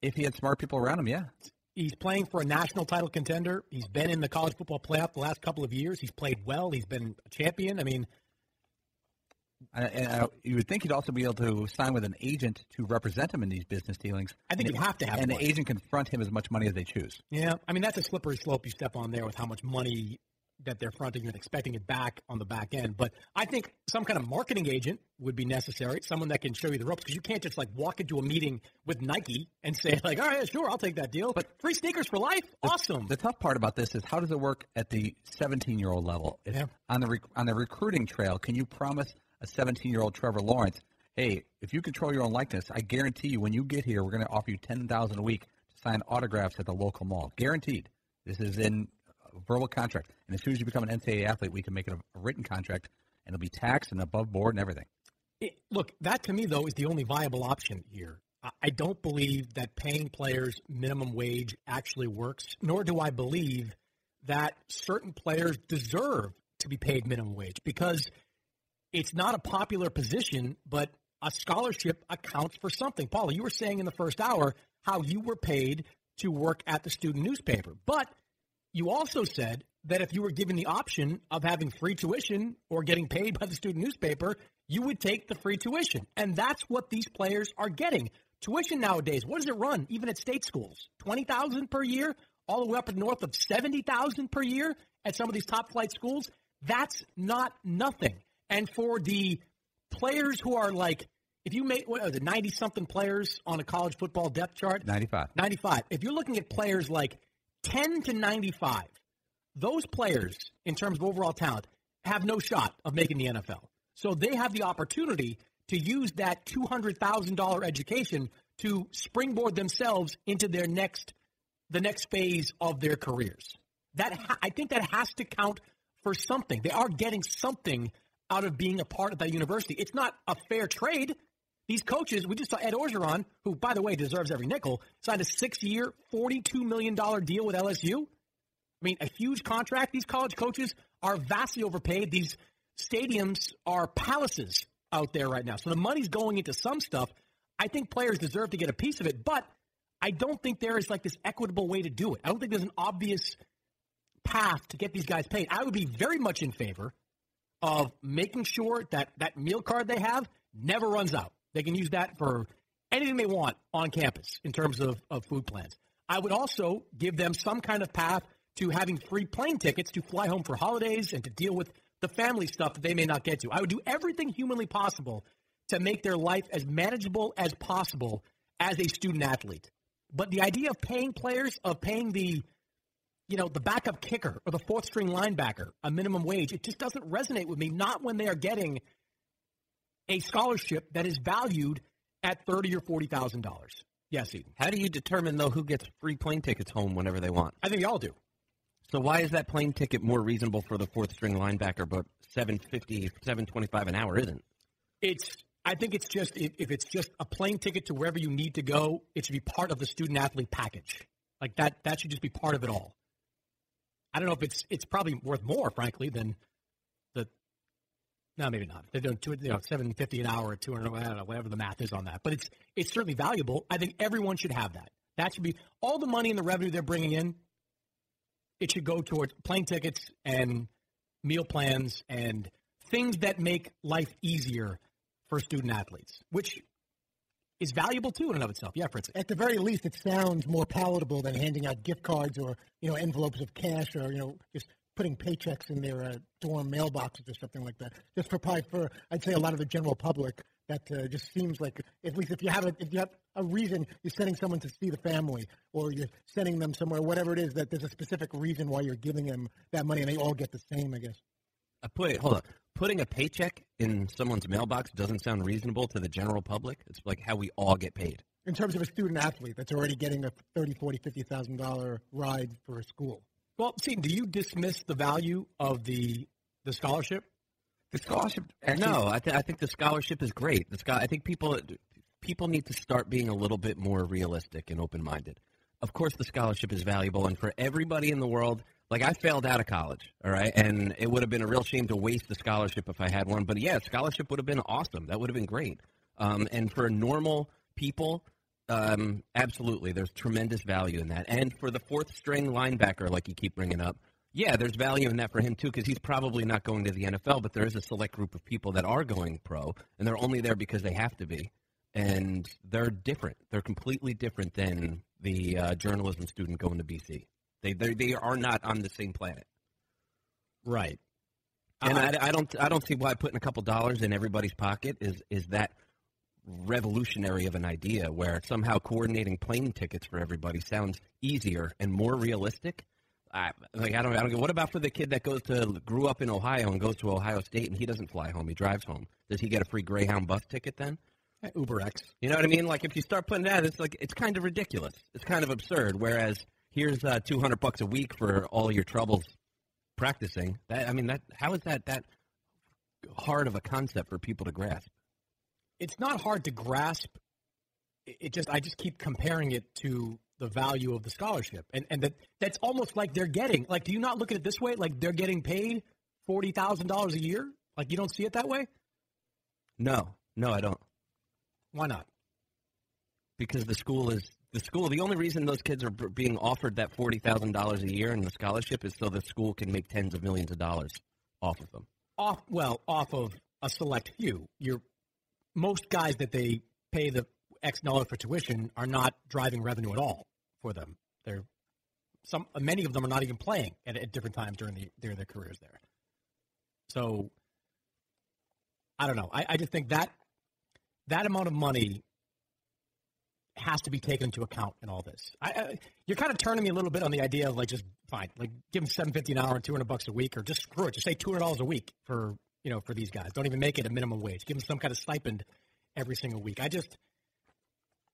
[SPEAKER 2] if he had smart people around him, yeah.
[SPEAKER 10] He's playing for a national title contender. He's been in the college football playoff the last couple of years. He's played well. He's been a champion. I mean,
[SPEAKER 2] And, and uh, you would think he'd also be able to sign with an agent to represent him in these business dealings.
[SPEAKER 10] I think
[SPEAKER 2] and
[SPEAKER 10] you have to have
[SPEAKER 2] And
[SPEAKER 10] one.
[SPEAKER 2] the agent can front him as much money as they choose.
[SPEAKER 10] yeah, I mean that's a slippery slope you step on there with how much money that they're fronting and expecting it back on the back end. But I think some kind of marketing agent would be necessary, someone that can show you the ropes, because you can't just like walk into a meeting with Nike and say like, "All right, sure, I'll take that deal." But free sneakers for life, awesome.
[SPEAKER 2] The tough part about this is how does it work at the 17 year old level?
[SPEAKER 10] Yeah.
[SPEAKER 2] On the rec- on the recruiting trail, can you promise a 17 year old Trevor Lawrence, hey, if you control your own likeness, I guarantee you when you get here, we're going to offer you 10,000 a week to sign autographs at the local mall, guaranteed. This is in verbal contract, and as soon as you become an NCAA athlete, we can make it a, written contract, and it'll be taxed and above board and everything.
[SPEAKER 10] It, look, that to me though is the only viable option here. I don't believe that paying players minimum wage actually works, nor do I believe that certain players deserve to be paid minimum wage because it's not a popular position, but a scholarship accounts for something. Paula, you were saying in the first hour how you were paid to work at the student newspaper, but you also said that if you were given the option of having free tuition or getting paid by the student newspaper, you would take the free tuition. And that's what these players are getting. Tuition nowadays, what does it run even at state schools? 20,000 per year, all the way up to north of 70,000 per year at some of these top flight schools. That's not nothing. And for the players who are like if you make what is it, 90 something players on a college football depth chart,
[SPEAKER 2] 95.
[SPEAKER 10] 95. If you're looking at players like 10 to 95, those players, in terms of overall talent, have no shot of making the NFL. So they have the opportunity to use that $200,000 education to springboard themselves into their next the next phase of their careers. That ha- I think that has to count for something. They are getting something out of being a part of that university. It's not a fair trade. These coaches, we just saw Ed Orgeron, who, by the way, deserves every nickel, signed a six-year, $42 million deal with LSU. I mean, a huge contract. These college coaches are vastly overpaid. These stadiums are palaces out there right now. So the money's going into some stuff. I think players deserve to get a piece of it, but I don't think there is like this equitable way to do it. I don't think there's an obvious path to get these guys paid. I would be very much in favor of making sure that that meal card they have never runs out. They can use that for anything they want on campus in terms of, of food plans. I would also give them some kind of path to having free plane tickets to fly home for holidays and to deal with the family stuff that they may not get to. I would do everything humanly possible to make their life as manageable as possible as a student athlete. But the idea of paying players, of paying the you know, the backup kicker or the fourth string linebacker a minimum wage, it just doesn't resonate with me. Not when they are getting a scholarship that is valued at thirty or forty thousand dollars. Yes, Seton.
[SPEAKER 3] How do you determine though who gets free plane tickets home whenever they want?
[SPEAKER 10] I think y'all do.
[SPEAKER 3] So why is that plane ticket more reasonable for the fourth string linebacker, but 750, 725 an hour isn't?
[SPEAKER 10] It's. I think it's just if, it's just a plane ticket to wherever you need to go, it should be part of the student athlete package. Like that. That should just be part of it all. I don't know if it's it's probably worth more, frankly, than. No, maybe not. They're doing two, you know, seven fifty an hour, or two hundred, I don't know, whatever the math is on that. But it's it's certainly valuable. I think everyone should have that. That should be all the money and the revenue they're bringing in. It should go towards plane tickets and meal plans and things that make life easier for student athletes, which is valuable too in and of itself. Yeah, Fritz.
[SPEAKER 5] At the very least, it sounds more palatable than handing out gift cards or you know envelopes of cash or you know just putting paychecks in their uh, dorm mailboxes or something like that. Just for probably for I'd say a lot of the general public, that uh, just seems like at least if you have a if you have a reason you're sending someone to see the family or you're sending them somewhere, whatever it is, that there's a specific reason why you're giving them that money and they all get the same, I guess.
[SPEAKER 3] I put hold on. Putting a paycheck in someone's mailbox doesn't sound reasonable to the general public. It's like how we all get paid.
[SPEAKER 5] In terms of a student athlete that's already getting a thirty, forty, fifty thousand dollar ride for a school.
[SPEAKER 10] Well, see, do you dismiss the value of the the scholarship?
[SPEAKER 2] The scholarship.
[SPEAKER 3] no, I, th- I think the scholarship is great. The scho- I think people people need to start being a little bit more realistic and open minded. Of course, the scholarship is valuable, and for everybody in the world, like I failed out of college, all right, and it would have been a real shame to waste the scholarship if I had one. But yeah, scholarship would have been awesome. That would have been great. Um, and for normal people, um, absolutely, there's tremendous value in that. And for the fourth string linebacker, like you keep bringing up, yeah, there's value in that for him too, because he's probably not going to the NFL, but there is a select group of people that are going pro, and they're only there because they have to be, and they're different. They're completely different than the uh, journalism student going to BC. They they they are not on the same planet. Right. And I, I don't I don't see why putting a couple dollars in everybody's pocket is is that revolutionary of an idea where somehow coordinating plane tickets for everybody sounds easier and more realistic. I, like I don't I don't get what about for the kid that goes to grew up in Ohio and goes to Ohio State and he doesn't fly home he drives home? Does he get a free Greyhound bus ticket then?
[SPEAKER 10] Uber X.
[SPEAKER 3] You know what I mean? Like if you start putting that it's like it's kind of ridiculous. It's kind of absurd. Whereas here's uh, 200 bucks a week for all your troubles practicing. That I mean that how is that that hard of a concept for people to grasp
[SPEAKER 10] it's not hard to grasp. It just I just keep comparing it to the value of the scholarship, and and that that's almost like they're getting like. Do you not look at it this way? Like they're getting paid forty thousand dollars a year. Like you don't see it that way.
[SPEAKER 3] no no I don't
[SPEAKER 10] Why not?
[SPEAKER 3] because the school is the school. The only reason those kids are being offered that forty thousand dollars a year in the scholarship is so the school can make tens of millions of dollars off of them.
[SPEAKER 10] Off well, off of a select few. You're most guys that they pay the X dollar for tuition are not driving revenue at all for them. They're some many of them are not even playing at, at different times during the during their careers there. So I don't know. I, I just think that that amount of money has to be taken into account in all this. I, I, you're kind of turning me a little bit on the idea of like just fine, like give them seven fifty an hour and two hundred bucks a week, or just screw it, just say two hundred dollars a week for you know for these guys. Don't even make it a minimum wage. Give them some kind of stipend every single week. I just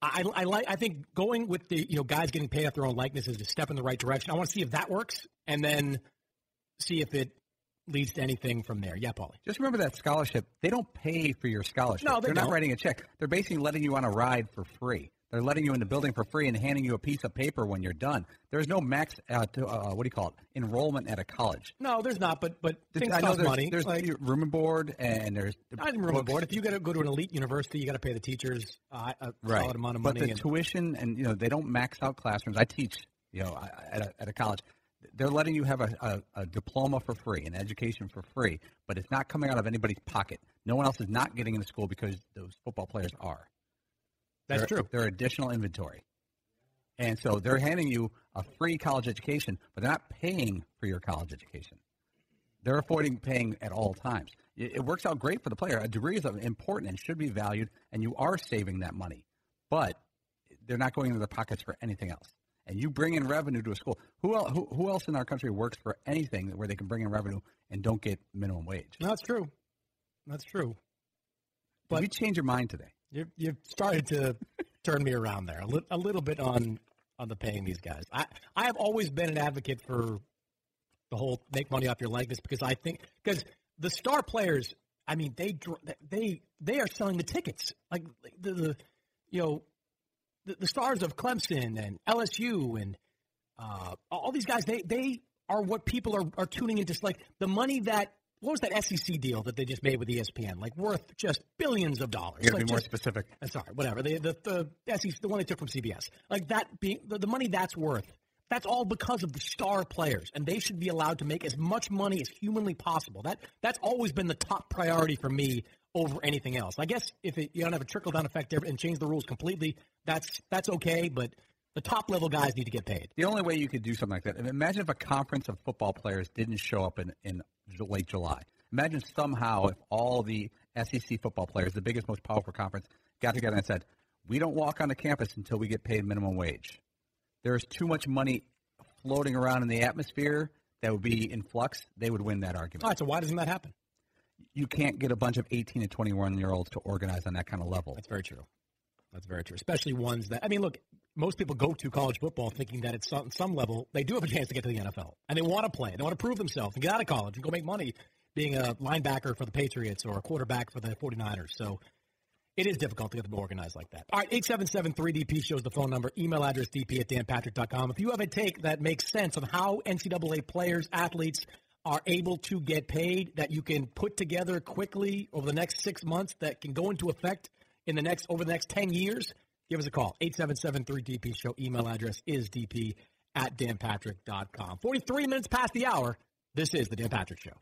[SPEAKER 10] I, I like. I think going with the you know guys getting paid off their own likeness is a step in the right direction. I want to see if that works, and then see if it leads to anything from there. Yeah, Paulie.
[SPEAKER 2] Just remember that scholarship. They don't pay for your scholarship.
[SPEAKER 10] No, they
[SPEAKER 2] are not writing a check. They're basically letting you on a ride for free. They're letting you in the building for free and handing you a piece of paper when you're done. There's no max. Uh, to, uh, what do you call it? Enrollment at a college.
[SPEAKER 10] No, there's not. But but things
[SPEAKER 2] I know
[SPEAKER 10] cost
[SPEAKER 2] there's,
[SPEAKER 10] money.
[SPEAKER 2] There's
[SPEAKER 10] like,
[SPEAKER 2] room and board, and there's
[SPEAKER 10] not even room and board. If you got to go to an elite university, you got to pay the teachers uh, a
[SPEAKER 2] right.
[SPEAKER 10] solid amount of money.
[SPEAKER 2] but the
[SPEAKER 10] and,
[SPEAKER 2] tuition and you know they don't max out classrooms. I teach you know at a, at a college. They're letting you have a, a, a diploma for free, an education for free, but it's not coming out of anybody's pocket. No one else is not getting into school because those football players are.
[SPEAKER 10] That's
[SPEAKER 2] They're-
[SPEAKER 10] true.
[SPEAKER 2] They're additional inventory. And so they're handing you a free college education, but they're not paying for your college education. They're avoiding paying at all times. It, it works out great for the player. A degree is important and should be valued, and you are saving that money. But they're not going into their pockets for anything else. And you bring in revenue to a school. Who else, who, who else in our country works for anything where they can bring in revenue and don't get minimum wage?
[SPEAKER 10] no, that's true. That's true.
[SPEAKER 2] Did we change your mind today?
[SPEAKER 10] You you've started to turn me around there a, li- a little bit on on the paying these guys. I I have always been an advocate for the whole make money off your likeness because I think because the star players, I mean they they they are selling the tickets like the, the you know the, the stars of Clemson and LSU and uh, all these guys they they are what people are, are tuning into like the money that what was that SEC deal that they just made with ESPN like worth just billions of dollars
[SPEAKER 2] You got to
[SPEAKER 10] Like,
[SPEAKER 2] be more
[SPEAKER 10] just-
[SPEAKER 2] specific.
[SPEAKER 10] sorry, whatever. The the the SEC, the one they took from CBS, like that being the, the money that's worth. That's all because of the star players, and they should be allowed to make as much money as humanly possible. That that's always been the top priority for me over anything else. I guess if it, you don't have a trickle down effect and change the rules completely, that's that's okay. But the top level guys need to get paid.
[SPEAKER 2] The only way you could do something like that, imagine if a conference of football players didn't show up in, in late July. Imagine somehow if all the SEC football players, the biggest, most powerful conference, got together and said, we don't walk on the campus until we get paid minimum wage. There's too much money floating around in the atmosphere that would be in flux. They would win that argument.
[SPEAKER 10] All right, so why doesn't that happen?
[SPEAKER 2] You can't get a bunch of 18 and 21 year olds to organize on that kind of level.
[SPEAKER 10] That's very true. That's very true. Especially ones that I mean, look, most people go to college football thinking that at some, some level they do have a chance to get to the NFL and they want to play. They want to prove themselves and get out of college and go make money being a linebacker for the Patriots or a quarterback for the 49ers. So it is difficult to get them organized like that. All right, 877-3DP shows the phone number. Email address dp at danpatrick.com. If you have a take that makes sense on how NCAA players, athletes are able to get paid that you can put together quickly over the next six months that can go into effect in the next over the next 10 years, give us a call. 877-3DP show. Email address is dp at danpatrick.com. 43 minutes past the hour. This is the Dan Patrick Show.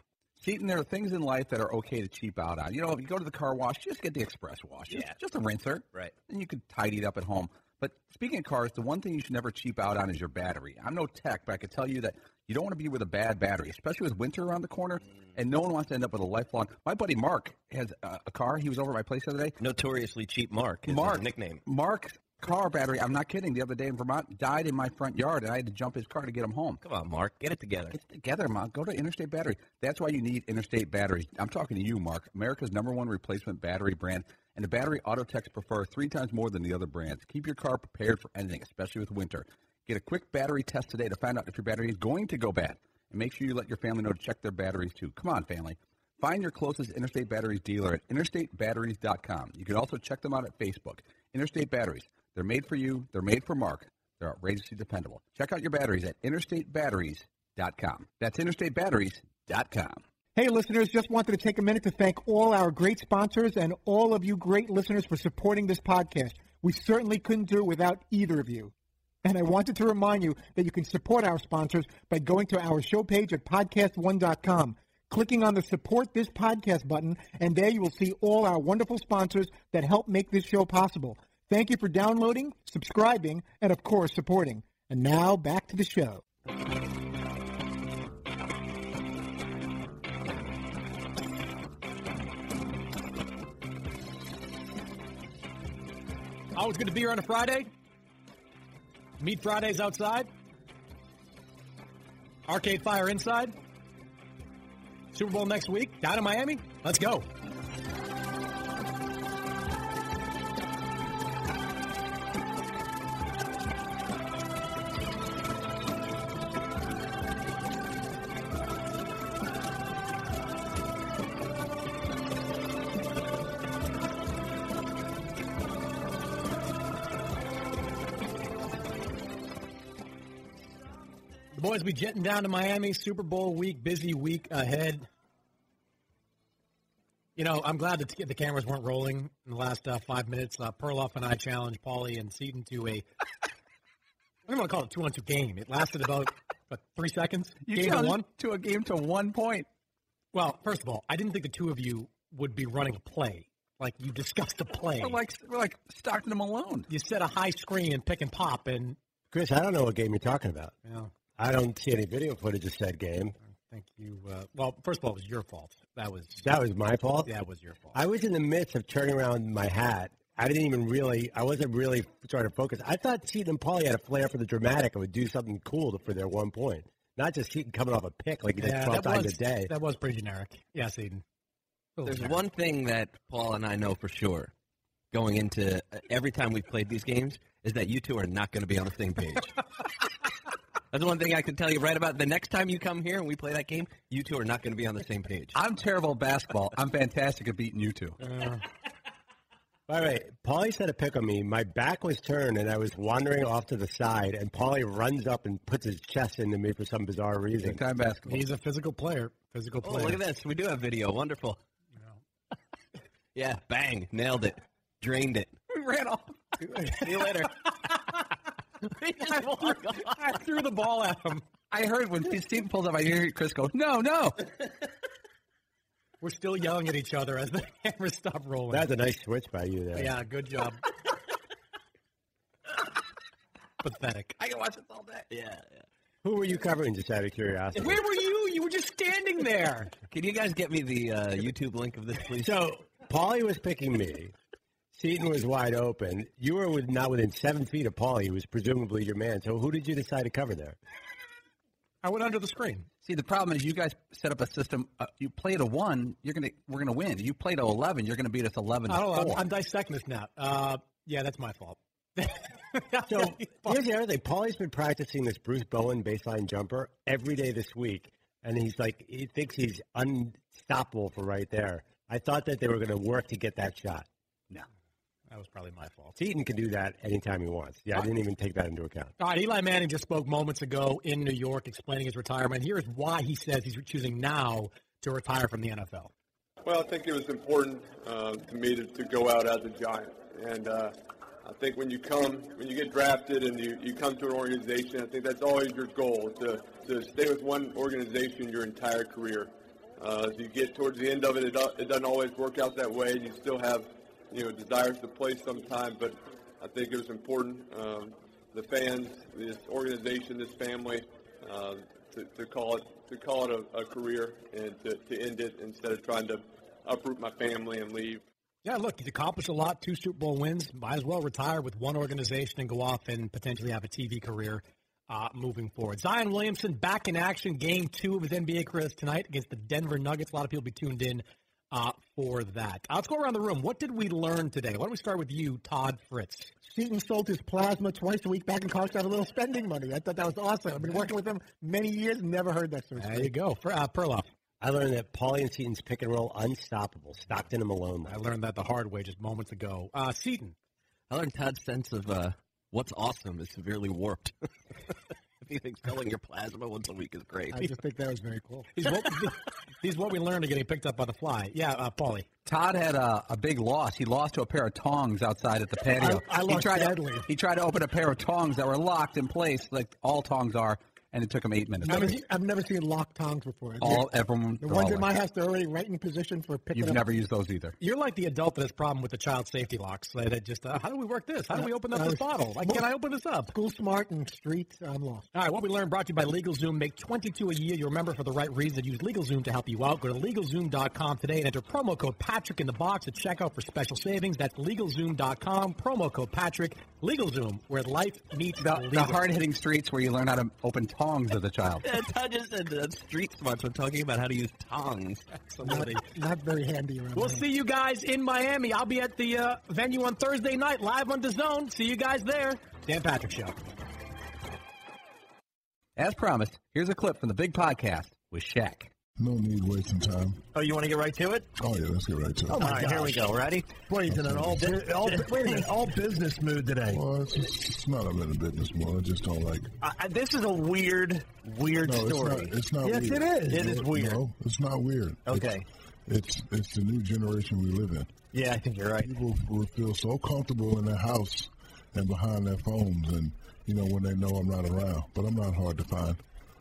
[SPEAKER 2] Seton, there are things in life that are okay to cheap out on. You know, if you go to the car wash, just get the express wash. Just,
[SPEAKER 3] Yeah.
[SPEAKER 2] just a rinser.
[SPEAKER 3] Right.
[SPEAKER 2] And you could tidy it up at home. But speaking of cars, the one thing you should never cheap out on is your battery. I'm no tech, but I can tell you that you don't want to be with a bad battery, especially with winter around the corner, and no one wants to end up with a lifelong. My buddy Mark has a, a car. He was over at my place the other day.
[SPEAKER 3] Notoriously cheap Mark is
[SPEAKER 2] Mark
[SPEAKER 3] his nickname.
[SPEAKER 2] Mark's car battery. I'm not kidding. The other day in Vermont, died in my front yard, and I had to jump his car to get him home.
[SPEAKER 3] Come on, Mark, get it together.
[SPEAKER 2] Get it together, Mark. Go to Interstate Battery. That's why you need Interstate Battery. I'm talking to you, Mark, America's number one replacement battery brand, and the battery auto techs prefer three times more than the other brands. Keep your car prepared for anything, especially with winter. Get a quick battery test today to find out if your battery is going to go bad, and make sure you let your family know to check their batteries too. Come on, family. Find your closest Interstate Batteries dealer at interstatebatteries.com. You can also check them out at Facebook. Interstate Batteries. They're made for you. They're made for Mark. They're outrageously dependable. Check out your batteries at interstatebatteries.com. That's interstatebatteries.com.
[SPEAKER 5] Hey, listeners, just wanted to take a minute to thank all our great sponsors and all of you great listeners for supporting this podcast. We certainly couldn't do it without either of you. And I wanted to remind you that you can support our sponsors by going to our show page at podcast1.com, clicking on the support this podcast button, and there you will see all our wonderful sponsors that help make this show possible. Thank you for downloading, subscribing, and of course, supporting. And now back to the show.
[SPEAKER 10] Always good to be here on a Friday. Meet Fridays outside. Arcade Fire inside. Super Bowl next week. Down in Miami. Let's go. Be jetting down to Miami. Super Bowl week, busy week ahead. You know, I'm glad that the cameras weren't rolling in the last uh, five minutes. Uh, Perloff and I challenged Paulie and Seton to a, I don't want to call it a two-on-two game. It lasted about what, three seconds.
[SPEAKER 2] You
[SPEAKER 10] game to
[SPEAKER 2] challenged
[SPEAKER 10] one.
[SPEAKER 2] to a game to one point.
[SPEAKER 10] Well, first of all, I didn't think the two of you would be running a play. Like you discussed a play.
[SPEAKER 2] We're like we're like Stockton and Malone.
[SPEAKER 10] You set a high screen and pick and pop, and
[SPEAKER 11] Chris, I don't know what game you're talking about.
[SPEAKER 10] Yeah.
[SPEAKER 11] I don't see any video footage of said game.
[SPEAKER 10] thank you. Uh, well, first of all, it was your fault. That was
[SPEAKER 11] That was my fault.
[SPEAKER 10] That was your fault.
[SPEAKER 11] I was in the midst of turning around my hat. I didn't even really. I wasn't really trying to focus. I thought Seton and Paulie had a flair for the dramatic and would do something cool for their one point, not just Seton coming off a pick like
[SPEAKER 10] Yeah,
[SPEAKER 11] twelve
[SPEAKER 10] that
[SPEAKER 11] times
[SPEAKER 10] was,
[SPEAKER 11] a day.
[SPEAKER 10] That was pretty generic. Yeah, Seton.
[SPEAKER 3] There's one thing that Paul and I know for sure going into uh, every time we've played these games is that you two are not going to be on the same page. That's one thing I can tell you right about. The next time you come here and we play that game, you two are not going to be on the same page.
[SPEAKER 2] I'm terrible at basketball. I'm fantastic at beating you two. Uh.
[SPEAKER 11] By the way, Paulie said a pick on me. My back was turned and I was wandering off to the side, and Paulie runs up and puts his chest into me for some bizarre reason.
[SPEAKER 2] Big time basketball.
[SPEAKER 10] He's a physical player. Physical
[SPEAKER 3] Oh,
[SPEAKER 10] player.
[SPEAKER 3] look at this. We do have video. Wonderful. yeah, bang. Nailed it. Drained it.
[SPEAKER 2] We ran off.
[SPEAKER 3] See you later.
[SPEAKER 10] I threw the ball at him.
[SPEAKER 2] I heard when Steve pulls up, I hear Chris go, "No, no."
[SPEAKER 10] We're still yelling at each other as the cameras stop rolling.
[SPEAKER 11] That's a nice switch by you there.
[SPEAKER 10] yeah, good job. Pathetic.
[SPEAKER 2] I can watch this all day.
[SPEAKER 3] Yeah, yeah.
[SPEAKER 11] Who were you covering, just out of curiosity?
[SPEAKER 10] Where were you? You were just standing there.
[SPEAKER 3] Can you guys get me the uh, YouTube link of this, please?
[SPEAKER 11] So, Paulie was picking me. Seton was wide open. You were with, not within seven feet of Paulie, who was presumably your man. So, who did you decide to cover there?
[SPEAKER 10] I went under the screen.
[SPEAKER 2] See, the problem is you guys set up a system. Uh, you play to one, you're gonna we're gonna win. You play to eleven, you're gonna beat us eleven to
[SPEAKER 10] I don't know. I'm,
[SPEAKER 2] four.
[SPEAKER 10] I'm dissecting this now. Uh, yeah, that's my fault.
[SPEAKER 11] So, here's the other thing. Paulie's been practicing this Bruce Bowen baseline jumper every day this week, and he's like, he thinks he's unstoppable for right there. I thought that they were going to work to get that shot.
[SPEAKER 2] No.
[SPEAKER 10] That was probably my fault.
[SPEAKER 11] Seton can do that anytime he wants. Yeah, I didn't even take that into account.
[SPEAKER 10] All right, Eli Manning just spoke moments ago in New York explaining his retirement. Here's why he says he's choosing now to retire from the NFL.
[SPEAKER 13] Well, I think it was important uh, to me to, to go out as a Giant. And uh, I think when you come, when you get drafted and you, you come to an organization, I think that's always your goal, to, to stay with one organization your entire career. Uh, as you get towards the end of it, it, it doesn't always work out that way. You still have, you know, desires to play sometime, but I think it was important. Um, the fans, this organization, this family, uh, to, to call it to call it a, a career and to, to end it instead of trying to uproot my family and leave.
[SPEAKER 10] Yeah, look, he's accomplished a lot. Two Super Bowl wins. Might as well retire with one organization and go off and potentially have a TV career uh, moving forward. Zion Williamson back in action. Game two of his NBA career tonight against the Denver Nuggets. A lot of people be tuned in uh, for that. Uh, let's go around the room. What did we learn today? Why don't we start with you, Todd Fritz?
[SPEAKER 5] Seton sold his plasma twice a week back in college to have a little spending money. I thought that was awesome. I've been working with him many years, never heard that sort of
[SPEAKER 10] There you go. For, uh, Perloff.
[SPEAKER 11] I learned that Paulie and Seton's pick and roll unstoppable. Stockton and Malone.
[SPEAKER 10] I learned that the hard way just moments ago. Uh, Seton.
[SPEAKER 3] I learned Todd's sense of uh, what's awesome is severely warped. if you think selling your plasma once a week is great.
[SPEAKER 5] I just think that was very cool.
[SPEAKER 10] He's what, he's what we learned to getting picked up by the fly. Yeah, uh, Paulie.
[SPEAKER 2] Todd had a, a big loss. He lost to a pair of tongs outside at the patio.
[SPEAKER 5] I- I
[SPEAKER 2] he tried
[SPEAKER 5] badly.
[SPEAKER 2] To, he tried to open a pair of tongs that were locked in place, like all tongs are, and it took him eight minutes.
[SPEAKER 5] I've never, I've never seen lock tongs before.
[SPEAKER 2] all everyone.
[SPEAKER 5] the ones in my house, they're already right in position for picking
[SPEAKER 2] You've
[SPEAKER 5] up.
[SPEAKER 2] never used those either.
[SPEAKER 10] You're like the adult that has problem with the child safety locks. That it just, uh, how do we work this? How do we open up this bottle? Like, can I open this up?
[SPEAKER 5] School smart and street, I'm lost.
[SPEAKER 10] All right, what we learned brought to you by LegalZoom. Make 22 a year. You remember for the right reason. Use LegalZoom to help you out. Go to LegalZoom.com today and enter promo code Patrick in the box at checkout for special savings. That's LegalZoom.com. Promo code Patrick. LegalZoom, where life meets
[SPEAKER 2] The, the hard hitting streets where you learn how to open tongs as a child.
[SPEAKER 3] Yeah, Todd just said uh, street smarts when talking about how to use tongs.
[SPEAKER 10] Absolutely.
[SPEAKER 5] Not very handy around.
[SPEAKER 10] We'll
[SPEAKER 5] here.
[SPEAKER 10] see you guys in Miami. I'll be at the uh, venue on Thursday night, live on the zone. See you guys there. Dan Patrick Show.
[SPEAKER 2] As promised, here's a clip from the big podcast with Shaq.
[SPEAKER 14] No need wasting time.
[SPEAKER 15] Oh, you want to get right to it?
[SPEAKER 14] Oh yeah, let's get right to it.
[SPEAKER 15] All right, here we go. Ready? He's in an all, bu- all wait a minute, all business mood today.
[SPEAKER 14] Well, it's, just, it's not I'm in a business mode. I just don't like.
[SPEAKER 15] Uh, this is a weird, weird
[SPEAKER 14] no,
[SPEAKER 15] story.
[SPEAKER 14] It's not, it's not
[SPEAKER 15] yes,
[SPEAKER 14] weird.
[SPEAKER 15] it is. It
[SPEAKER 14] No,
[SPEAKER 15] weird.
[SPEAKER 14] No, it's not weird.
[SPEAKER 15] Okay.
[SPEAKER 14] It's, it's it's the new generation we live in.
[SPEAKER 15] Yeah, I think you're right.
[SPEAKER 14] People will feel so comfortable in their house and behind their phones, and you know when they know I'm not around. But I'm not hard to find.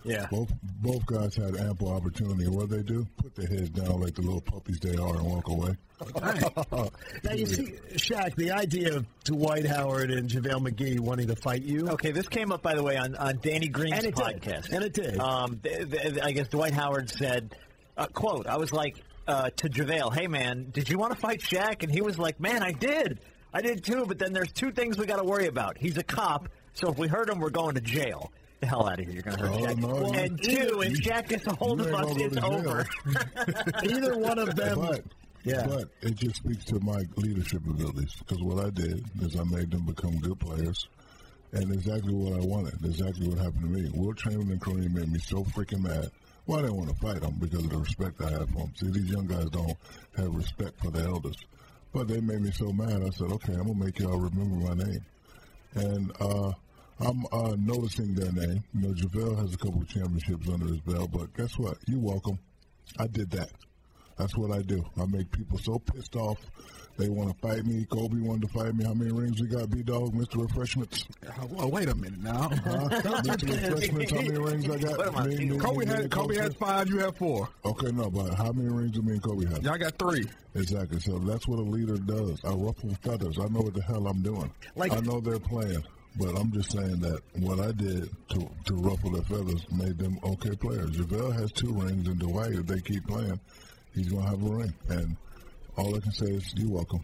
[SPEAKER 15] Yeah.
[SPEAKER 14] Both both guys had ample opportunity. What they do? Put their heads down like the little puppies they are and walk away.
[SPEAKER 15] Now you see, Shaq, the idea of Dwight Howard and JaVale McGee wanting to fight you.
[SPEAKER 16] Okay, this came up, by the way, on, on Danny Green's
[SPEAKER 15] And it did. And it did.
[SPEAKER 16] Um, th- th- I guess Dwight Howard said, uh, quote, I was like uh, to JaVale, hey, man, did you want to fight Shaq? And he was like, man, I did. I did too, but then there's two things we got to worry about. He's a cop, so if we hurt him, we're going to jail. The hell out of here. You're going to hurt
[SPEAKER 14] Oh,
[SPEAKER 16] Shaq.
[SPEAKER 14] no,
[SPEAKER 16] and two, if Shaq gets a hold of us,
[SPEAKER 14] gonna
[SPEAKER 16] it's over.
[SPEAKER 15] Either one of them.
[SPEAKER 14] But,
[SPEAKER 15] Yeah.
[SPEAKER 14] but it just speaks to my leadership abilities because what I did is I made them become good players. And exactly what I wanted, exactly what happened to me. Wilt Chamberlain and Kareem made me so freaking mad. Well, I didn't want to fight them because of the respect I have for them. See, these young guys don't have respect for the elders. But they made me so mad, I said, okay, I'm going to make y'all remember my name. And uh, I'm uh, noticing their name. You know, JaVale has a couple of championships under his belt, but guess what? You're welcome. I did that. That's what I do. I make people so pissed off. They want to fight me. Kobe wanted to fight me. How many rings we got, B Dog, Mr. Refreshments?
[SPEAKER 17] Well, wait a minute now.
[SPEAKER 14] Huh? Mr. Refreshments, how many rings I got? Me, me,
[SPEAKER 17] Kobe
[SPEAKER 14] me,
[SPEAKER 17] had Kobe had five. You have four.
[SPEAKER 14] Okay, no, but how many rings do me and Kobe have?
[SPEAKER 17] Y'all got three.
[SPEAKER 14] Exactly. So that's what a leader does. I ruffle feathers. I know what the hell I'm doing.
[SPEAKER 15] Like-
[SPEAKER 14] I know they're playing, but I'm just saying that what I did to to ruffle their feathers made them okay players. JaVale has two rings, and Dwight, if they keep playing, he's gonna have a ring. And all I can say is, you're welcome.